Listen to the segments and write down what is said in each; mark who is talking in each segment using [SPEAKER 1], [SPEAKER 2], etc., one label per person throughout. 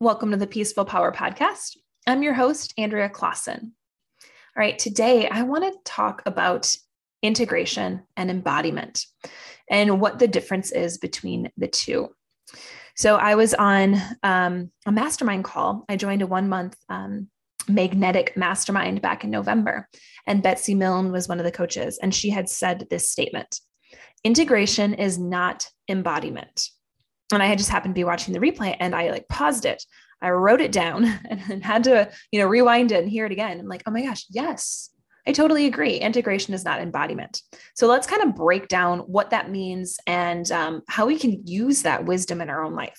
[SPEAKER 1] Welcome to the Peaceful Power Podcast. I'm your host, Andrea Clausen. All right, today I want to talk about integration and embodiment and what the difference is between the two. So, I was on um, a mastermind call. I joined a one month um, magnetic mastermind back in November, and Betsy Milne was one of the coaches, and she had said this statement Integration is not embodiment and I had just happened to be watching the replay and I like paused it. I wrote it down and had to, you know, rewind it and hear it again. I'm like, oh my gosh, yes, I totally agree. Integration is not embodiment. So let's kind of break down what that means and um, how we can use that wisdom in our own life.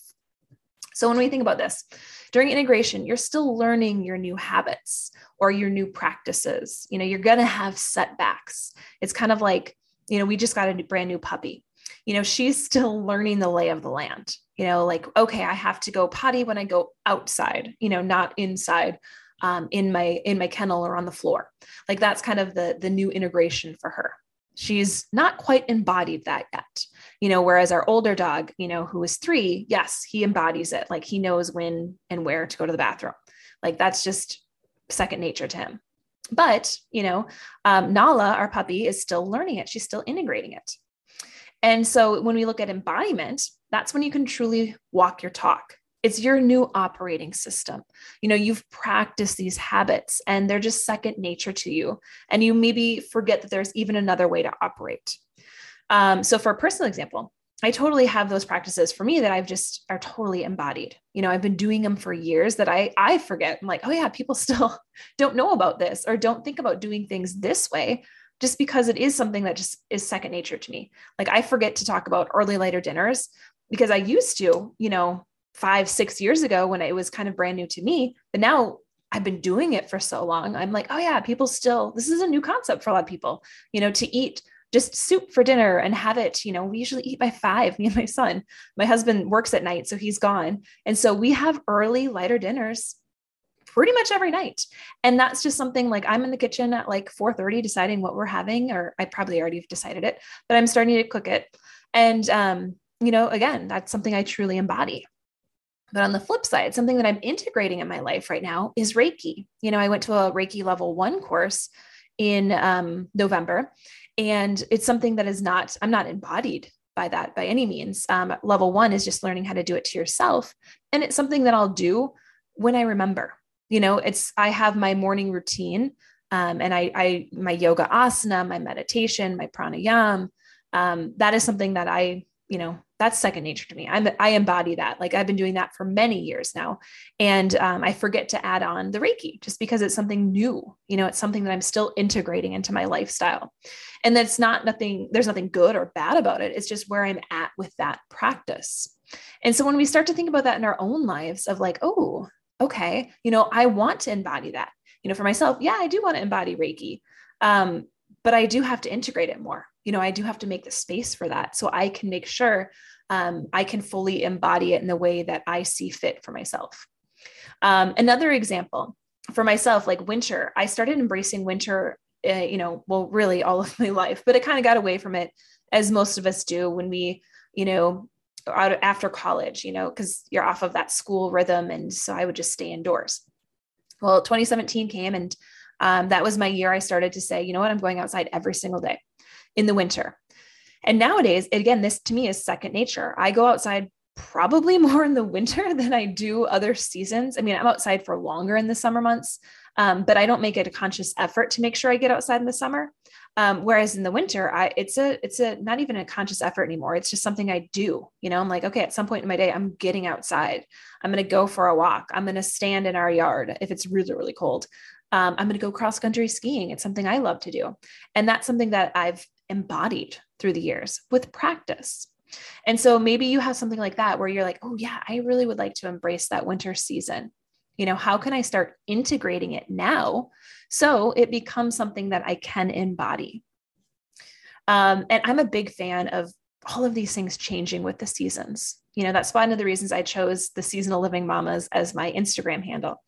[SPEAKER 1] So when we think about this, during integration, you're still learning your new habits or your new practices. You know, you're going to have setbacks. It's kind of like, you know, we just got a brand new puppy you know, she's still learning the lay of the land. You know, like, okay, I have to go potty when I go outside, you know, not inside um, in my in my kennel or on the floor. Like that's kind of the the new integration for her. She's not quite embodied that yet, you know. Whereas our older dog, you know, who is three, yes, he embodies it. Like he knows when and where to go to the bathroom. Like that's just second nature to him. But you know, um, Nala, our puppy, is still learning it. She's still integrating it. And so when we look at embodiment, that's when you can truly walk your talk. It's your new operating system. You know, you've practiced these habits and they're just second nature to you. And you maybe forget that there's even another way to operate. Um, so, for a personal example, I totally have those practices for me that I've just are totally embodied. You know, I've been doing them for years that I I forget. I'm like, oh yeah, people still don't know about this or don't think about doing things this way just because it is something that just is second nature to me. Like I forget to talk about early lighter dinners because I used to, you know, five, six years ago when it was kind of brand new to me. But now I've been doing it for so long. I'm like, oh yeah, people still, this is a new concept for a lot of people, you know, to eat just soup for dinner and have it, you know, we usually eat by five, me and my son. My husband works at night, so he's gone. And so we have early lighter dinners pretty much every night. And that's just something like I'm in the kitchen at like 4:30 deciding what we're having, or I probably already decided it, but I'm starting to cook it. And um, you know, again, that's something I truly embody. But on the flip side, something that I'm integrating in my life right now is Reiki. You know, I went to a Reiki level one course in um, November, and it's something that is not, I'm not embodied by that by any means. Um, level one is just learning how to do it to yourself. And it's something that I'll do when I remember you know it's i have my morning routine um, and I, I my yoga asana my meditation my pranayam um, that is something that i you know that's second nature to me. I'm i embody that. Like i've been doing that for many years now. And um, i forget to add on the reiki just because it's something new you know it's something that i'm still integrating into my lifestyle. And that's not nothing there's nothing good or bad about it. It's just where i'm at with that practice. And so when we start to think about that in our own lives of like oh okay, you know, I want to embody that. You know, for myself, yeah, I do want to embody Reiki. Um, but I do have to integrate it more. You know, I do have to make the space for that so I can make sure um, I can fully embody it in the way that I see fit for myself. Um, another example for myself, like winter, I started embracing winter, uh, you know, well, really all of my life, but it kind of got away from it as most of us do when we, you know, after college, you know, because you're off of that school rhythm. And so I would just stay indoors. Well, 2017 came and um, that was my year I started to say, you know what, I'm going outside every single day in the winter. And nowadays, again, this to me is second nature. I go outside probably more in the winter than I do other seasons. I mean, I'm outside for longer in the summer months, um, but I don't make it a conscious effort to make sure I get outside in the summer. Um, whereas in the winter, I it's a it's a not even a conscious effort anymore. It's just something I do. You know, I'm like, okay, at some point in my day, I'm getting outside. I'm to go for a walk. I'm to stand in our yard if it's really really cold. Um, I'm to go cross country skiing. It's something I love to do, and that's something that I've embodied through the years with practice. And so maybe you have something like that where you're like, oh yeah, I really would like to embrace that winter season. You know, how can I start integrating it now so it becomes something that I can embody? Um, and I'm a big fan of all of these things changing with the seasons. You know, that's one of the reasons I chose the seasonal living mamas as my Instagram handle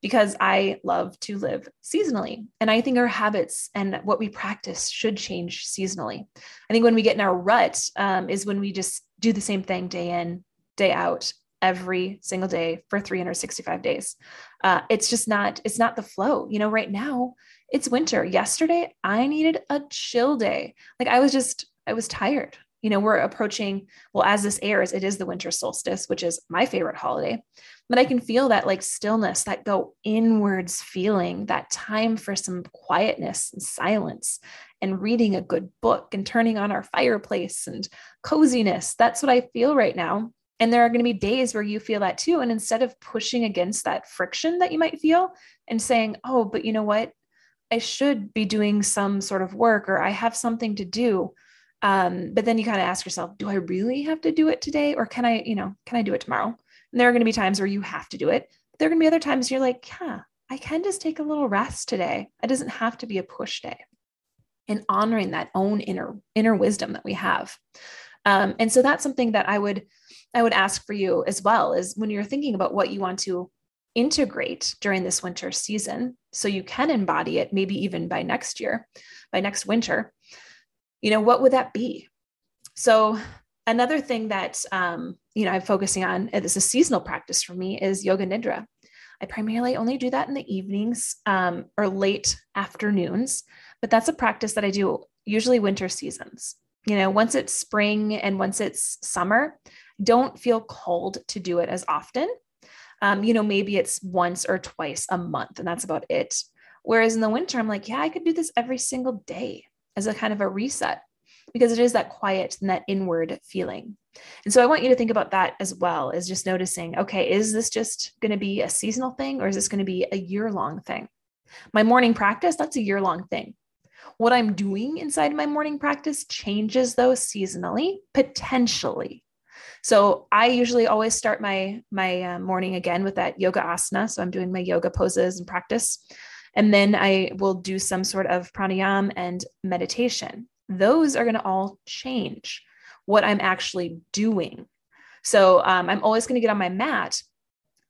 [SPEAKER 1] because I love to live seasonally. And I think our habits and what we practice should change seasonally. I think when we get in our rut um, is when we just do the same thing day in, day out, every single day for 365 days. Uh, it's just not, it's not the flow. You know, right now it's winter. Yesterday, I needed a chill day. Like I was just, I was tired. You know, we're approaching, well, as this airs, it is the winter solstice, which is my favorite holiday. But I can feel that like stillness, that go inwards feeling, that time for some quietness and silence and reading a good book and turning on our fireplace and coziness. That's what I feel right now. And there are going to be days where you feel that too. And instead of pushing against that friction that you might feel and saying, oh, but you know what? I should be doing some sort of work or I have something to do. Um, but then you kind of ask yourself, do I really have to do it today? Or can I, you know, can I do it tomorrow? And there are going to be times where you have to do it. There are going to be other times you're like, yeah, I can just take a little rest today. It doesn't have to be a push day and honoring that own inner inner wisdom that we have um, and so that's something that i would i would ask for you as well is when you're thinking about what you want to integrate during this winter season so you can embody it maybe even by next year by next winter you know what would that be so another thing that um, you know i'm focusing on as a seasonal practice for me is yoga nidra i primarily only do that in the evenings um, or late afternoons but that's a practice that I do usually winter seasons. You know, once it's spring and once it's summer, don't feel cold to do it as often. Um, you know, maybe it's once or twice a month, and that's about it. Whereas in the winter, I'm like, yeah, I could do this every single day as a kind of a reset because it is that quiet and that inward feeling. And so I want you to think about that as well as just noticing, okay, is this just going to be a seasonal thing or is this going to be a year long thing? My morning practice, that's a year long thing. What I'm doing inside my morning practice changes though seasonally, potentially. So I usually always start my my uh, morning again with that yoga asana. So I'm doing my yoga poses and practice, and then I will do some sort of pranayam and meditation. Those are going to all change what I'm actually doing. So um, I'm always going to get on my mat,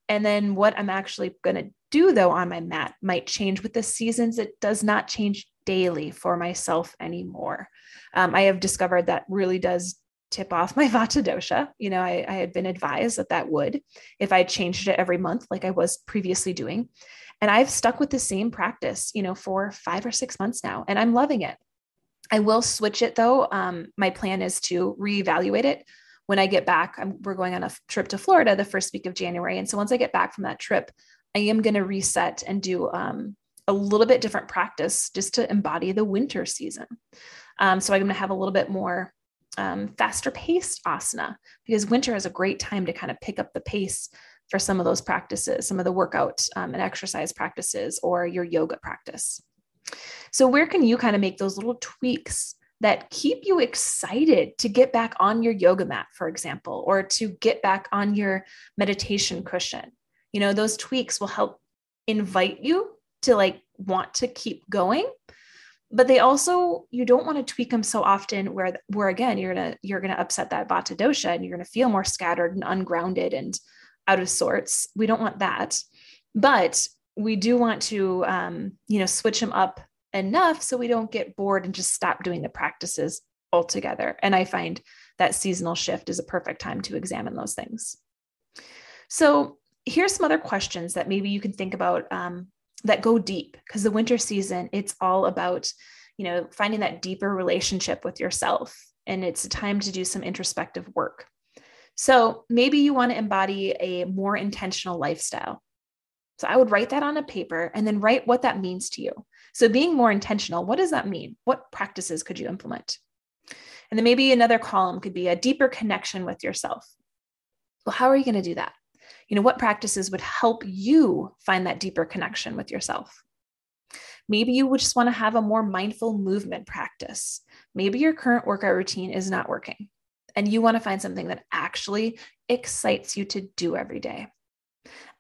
[SPEAKER 1] and then what I'm actually going to do though on my mat might change with the seasons. It does not change daily for myself anymore. Um, I have discovered that really does tip off my vata dosha. You know, I, I, had been advised that that would if I changed it every month, like I was previously doing. And I've stuck with the same practice, you know, for five or six months now, and I'm loving it. I will switch it though. Um, my plan is to reevaluate it when I get back. I'm, we're going on a trip to Florida the first week of January. And so once I get back from that trip, I am going to reset and do um, a little bit different practice just to embody the winter season. Um, so I'm going to have a little bit more um, faster paced asana because winter is a great time to kind of pick up the pace for some of those practices, some of the workout um, and exercise practices, or your yoga practice. So, where can you kind of make those little tweaks that keep you excited to get back on your yoga mat, for example, or to get back on your meditation cushion? You know, those tweaks will help invite you to like want to keep going but they also you don't want to tweak them so often where where again you're gonna you're gonna upset that vata dosha and you're gonna feel more scattered and ungrounded and out of sorts. We don't want that. But we do want to um, you know switch them up enough so we don't get bored and just stop doing the practices altogether. And i find that seasonal shift is a perfect time to examine those things. So here's some other questions that maybe you can think about um, that go deep because the winter season it's all about you know finding that deeper relationship with yourself and it's a time to do some introspective work. So maybe you want to embody a more intentional lifestyle. So i would write that on a paper and then write what that means to you. So being more intentional what does that mean? What practices could you implement? And then maybe another column could be a deeper connection with yourself. Well how are you going to do that you know what practices would help you find that deeper connection with yourself? Maybe you would just want to have a more mindful movement practice. Maybe your current workout routine is not working and you want to find something that actually excites you to do every day.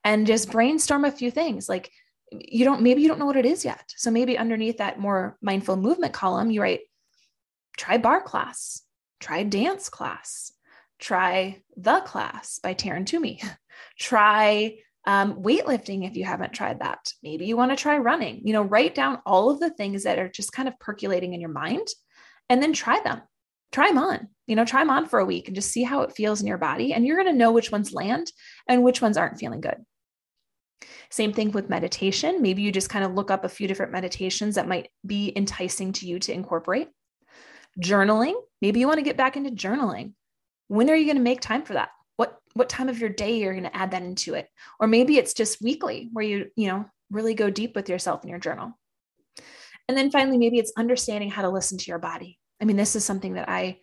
[SPEAKER 1] And just brainstorm a few things like you don't maybe you don't know what it is yet. So maybe underneath that more mindful movement column you write try bar class. Try dance class try the class by Taryn Toomey Try um, weightlifting if you haven't tried that. Maybe you want to try running. You know, write down all of the things that are just kind of percolating in your mind and then try them. try them on. You know, try them on for a week and just see how it feels in your body. And you're going to know which ones land and which ones aren't feeling good. Same thing with meditation. Maybe you just kind of look up a few different meditations that might be enticing to you to incorporate. Journaling, maybe you want to get back into journaling. When are you going to make time for that? What what time of your day you're going to add that into it? Or maybe it's just weekly where you, you know, really go deep with yourself in your journal. And then finally maybe it's understanding how to listen to your body. I mean, this is something that I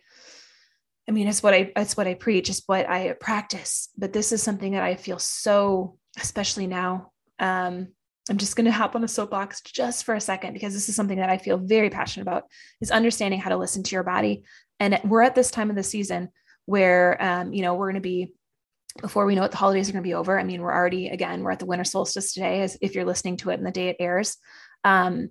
[SPEAKER 1] I mean, it's what I it's what I preach, it's what I practice, but this is something that I feel so especially now um, I'm just going to hop on a soapbox just for a second because this is something that I feel very passionate about is understanding how to listen to your body. And we're at this time of the season where, um, you know, we're going to be, before we know it, the holidays are going to be over. I mean, we're already, again, we're at the winter solstice today, as if you're listening to it in the day it airs. Um,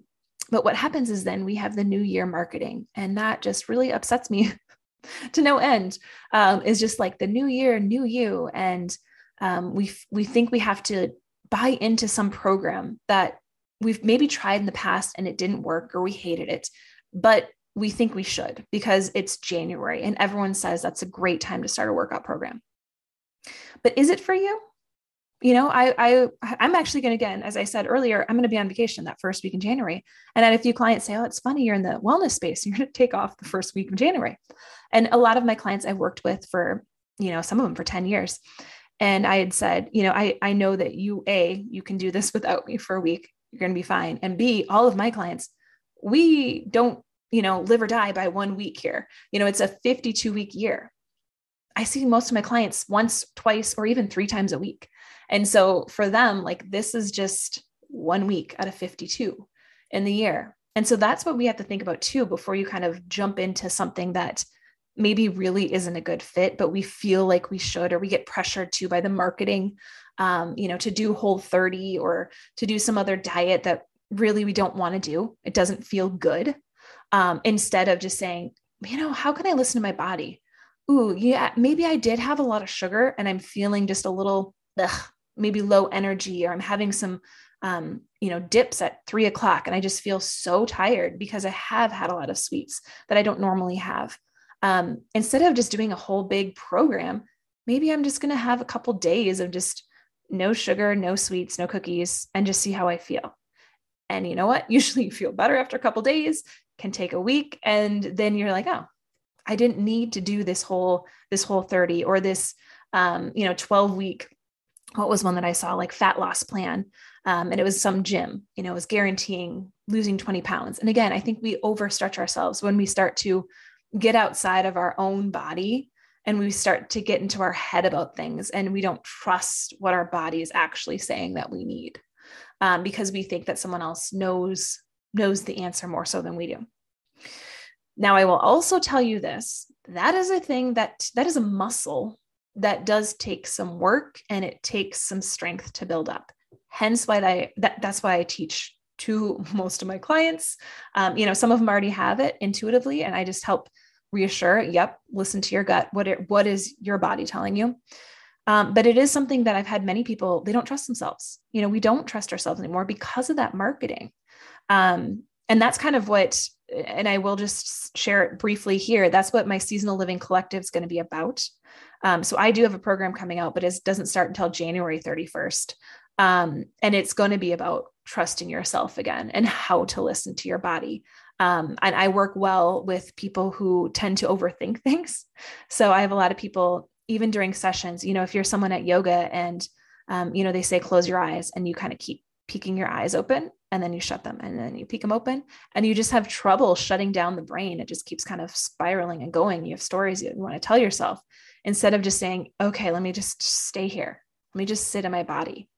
[SPEAKER 1] but what happens is then we have the new year marketing, and that just really upsets me to no end. Um, is just like the new year, new you, and um, we we think we have to buy into some program that we've maybe tried in the past and it didn't work or we hated it, but we think we should because it's January and everyone says that's a great time to start a workout program. But is it for you? You know, I I I'm actually going to again, as I said earlier, I'm going to be on vacation that first week in January. And I had a few clients say, "Oh, it's funny you're in the wellness space. You're going to take off the first week of January." And a lot of my clients I've worked with for, you know, some of them for 10 years and i had said you know i i know that you a you can do this without me for a week you're going to be fine and b all of my clients we don't you know live or die by one week here you know it's a 52 week year i see most of my clients once twice or even three times a week and so for them like this is just one week out of 52 in the year and so that's what we have to think about too before you kind of jump into something that maybe really isn't a good fit, but we feel like we should, or we get pressured to by the marketing, um, you know, to do whole 30 or to do some other diet that really we don't want to do. It doesn't feel good. Um, instead of just saying, you know, how can I listen to my body? Ooh, yeah, maybe I did have a lot of sugar and I'm feeling just a little, ugh, maybe low energy, or I'm having some, um, you know, dips at three o'clock and I just feel so tired because I have had a lot of sweets that I don't normally have um, instead of just doing a whole big program, maybe I'm just going to have a couple days of just no sugar, no sweets, no cookies, and just see how I feel. And you know what? Usually you feel better after a couple days, can take a week, and then you're like, oh, I didn't need to do this whole this whole 30 or this um, you know 12 week. What was one that I saw like fat loss plan? Um, and it was some gym, you know, was guaranteeing losing 20 pounds. And again, I think we overstretch ourselves when we start to get outside of our own body and we start to get into our head about things and we don't trust what our body is actually saying that we need um, because we think that someone else knows knows the answer more so than we do now i will also tell you this that is a thing that that is a muscle that does take some work and it takes some strength to build up hence why I, that, that's why i teach to most of my clients. Um, you know, some of them already have it intuitively, and I just help reassure. Yep, listen to your gut. What it, what is your body telling you? Um, but it is something that I've had many people they don't trust themselves. You know, we don't trust ourselves anymore because of that marketing. Um, and that's kind of what and i will just share it briefly here that's what my seasonal living collective is going to be about um, so i do have a program coming out but it doesn't start until january 31st um, and it's going to be about trusting yourself again and how to listen to your body. Um, and I work well with people who tend to overthink things. So I have a lot of people, even during sessions, you know, if you're someone at yoga and, um, you know, they say close your eyes and you kind of keep peeking your eyes open and then you shut them and then you peek them open and you just have trouble shutting down the brain. It just keeps kind of spiraling and going. You have stories you want to tell yourself instead of just saying, okay, let me just stay here. Let me just sit in my body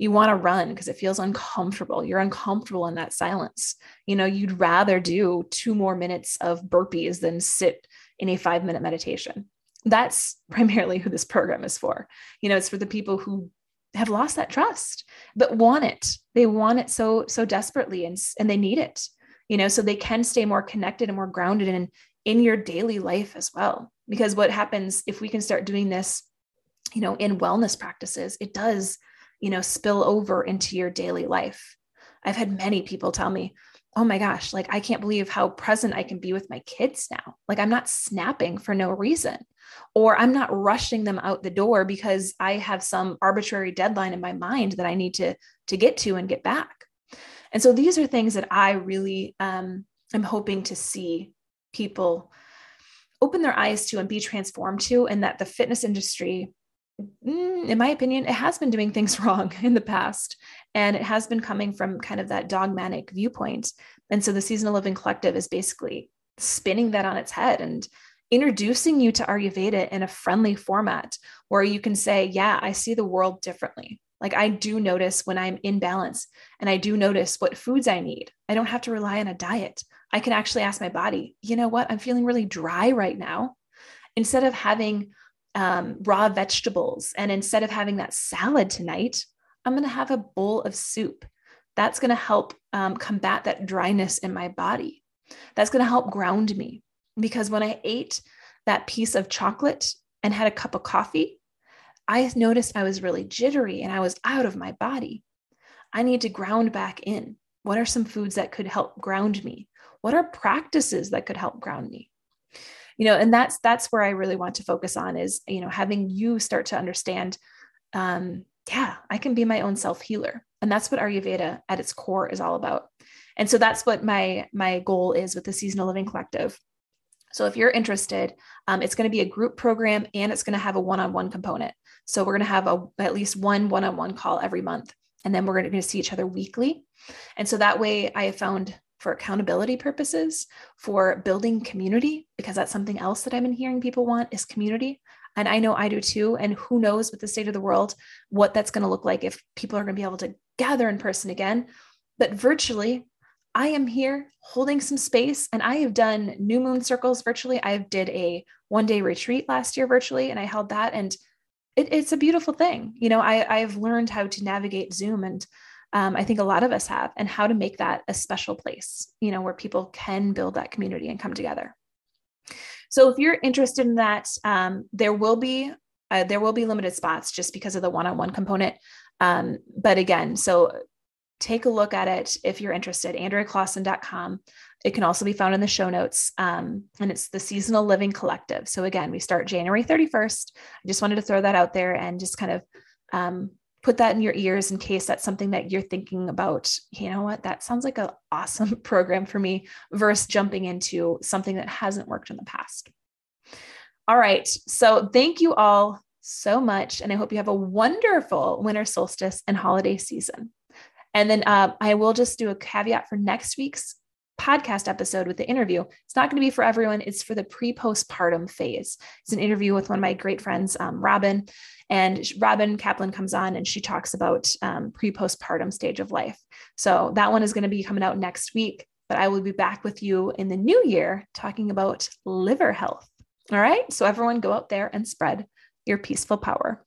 [SPEAKER 1] you want to run because it feels uncomfortable. You're uncomfortable in that silence. You know, you'd rather do two more minutes of burpees than sit in a five minute meditation. That's primarily who this program is for. You know, it's for the people who have lost that trust but want it they want it so so desperately and and they need it you know so they can stay more connected and more grounded in in your daily life as well because what happens if we can start doing this you know in wellness practices it does you know, spill over into your daily life. I've had many people tell me, oh my gosh, like I can't believe how present I can be with my kids now. Like I'm not snapping for no reason, or I'm not rushing them out the door because I have some arbitrary deadline in my mind that I need to to get to and get back. And so these are things that I really um, am hoping to see people open their eyes to and be transformed to, and that the fitness industry Mm, in my opinion, it has been doing things wrong in the past. And it has been coming from kind of that dogmatic viewpoint. And so the Seasonal Living Collective is basically spinning that on its head and introducing you to Ayurveda in a friendly format where you can say, Yeah, I see the world differently. Like I do notice when I'm in balance and I do notice what foods I need. I don't have to rely on a diet. I can actually ask my body, you know what? I'm feeling really dry right now. Instead of having um, raw vegetables. And instead of having that salad tonight, I'm going to have a bowl of soup. That's going to help um, combat that dryness in my body. That's going to help ground me because when I ate that piece of chocolate and had a cup of coffee, I noticed I was really jittery and I was out of my body. I need to ground back in. What are some foods that could help ground me? What are practices that could help ground me? You know and that's that's where i really want to focus on is you know having you start to understand um yeah i can be my own self healer and that's what ayurveda at its core is all about. And so that's what my my goal is with the seasonal living collective. So if you're interested um, it's going to be a group program and it's going to have a one-on-one component. So we're going to have a, at least one one-on-one call every month and then we're going to see each other weekly. And so that way i have found for accountability purposes, for building community, because that's something else that I've been hearing people want is community. And I know I do too. And who knows with the state of the world, what that's going to look like if people are going to be able to gather in person again. But virtually, I am here holding some space and I have done new moon circles virtually. I did a one day retreat last year virtually and I held that and it, it's a beautiful thing. You know, I, I've learned how to navigate Zoom and um, I think a lot of us have, and how to make that a special place, you know, where people can build that community and come together. So if you're interested in that, um, there will be uh, there will be limited spots just because of the one-on-one component. Um, but again, so take a look at it if you're interested. AndreaClausen.com. It can also be found in the show notes. Um, and it's the Seasonal Living Collective. So again, we start January 31st. I just wanted to throw that out there and just kind of um, put that in your ears in case that's something that you're thinking about. You know what? That sounds like an awesome program for me versus jumping into something that hasn't worked in the past. All right. So thank you all so much. And I hope you have a wonderful winter solstice and holiday season. And then uh, I will just do a caveat for next week's podcast episode with the interview. It's not going to be for everyone, it's for the pre postpartum phase. It's an interview with one of my great friends, um, Robin. And Robin Kaplan comes on and she talks about um, pre postpartum stage of life. So that one is going to be coming out next week. But I will be back with you in the new year talking about liver health. All right. So everyone go out there and spread your peaceful power.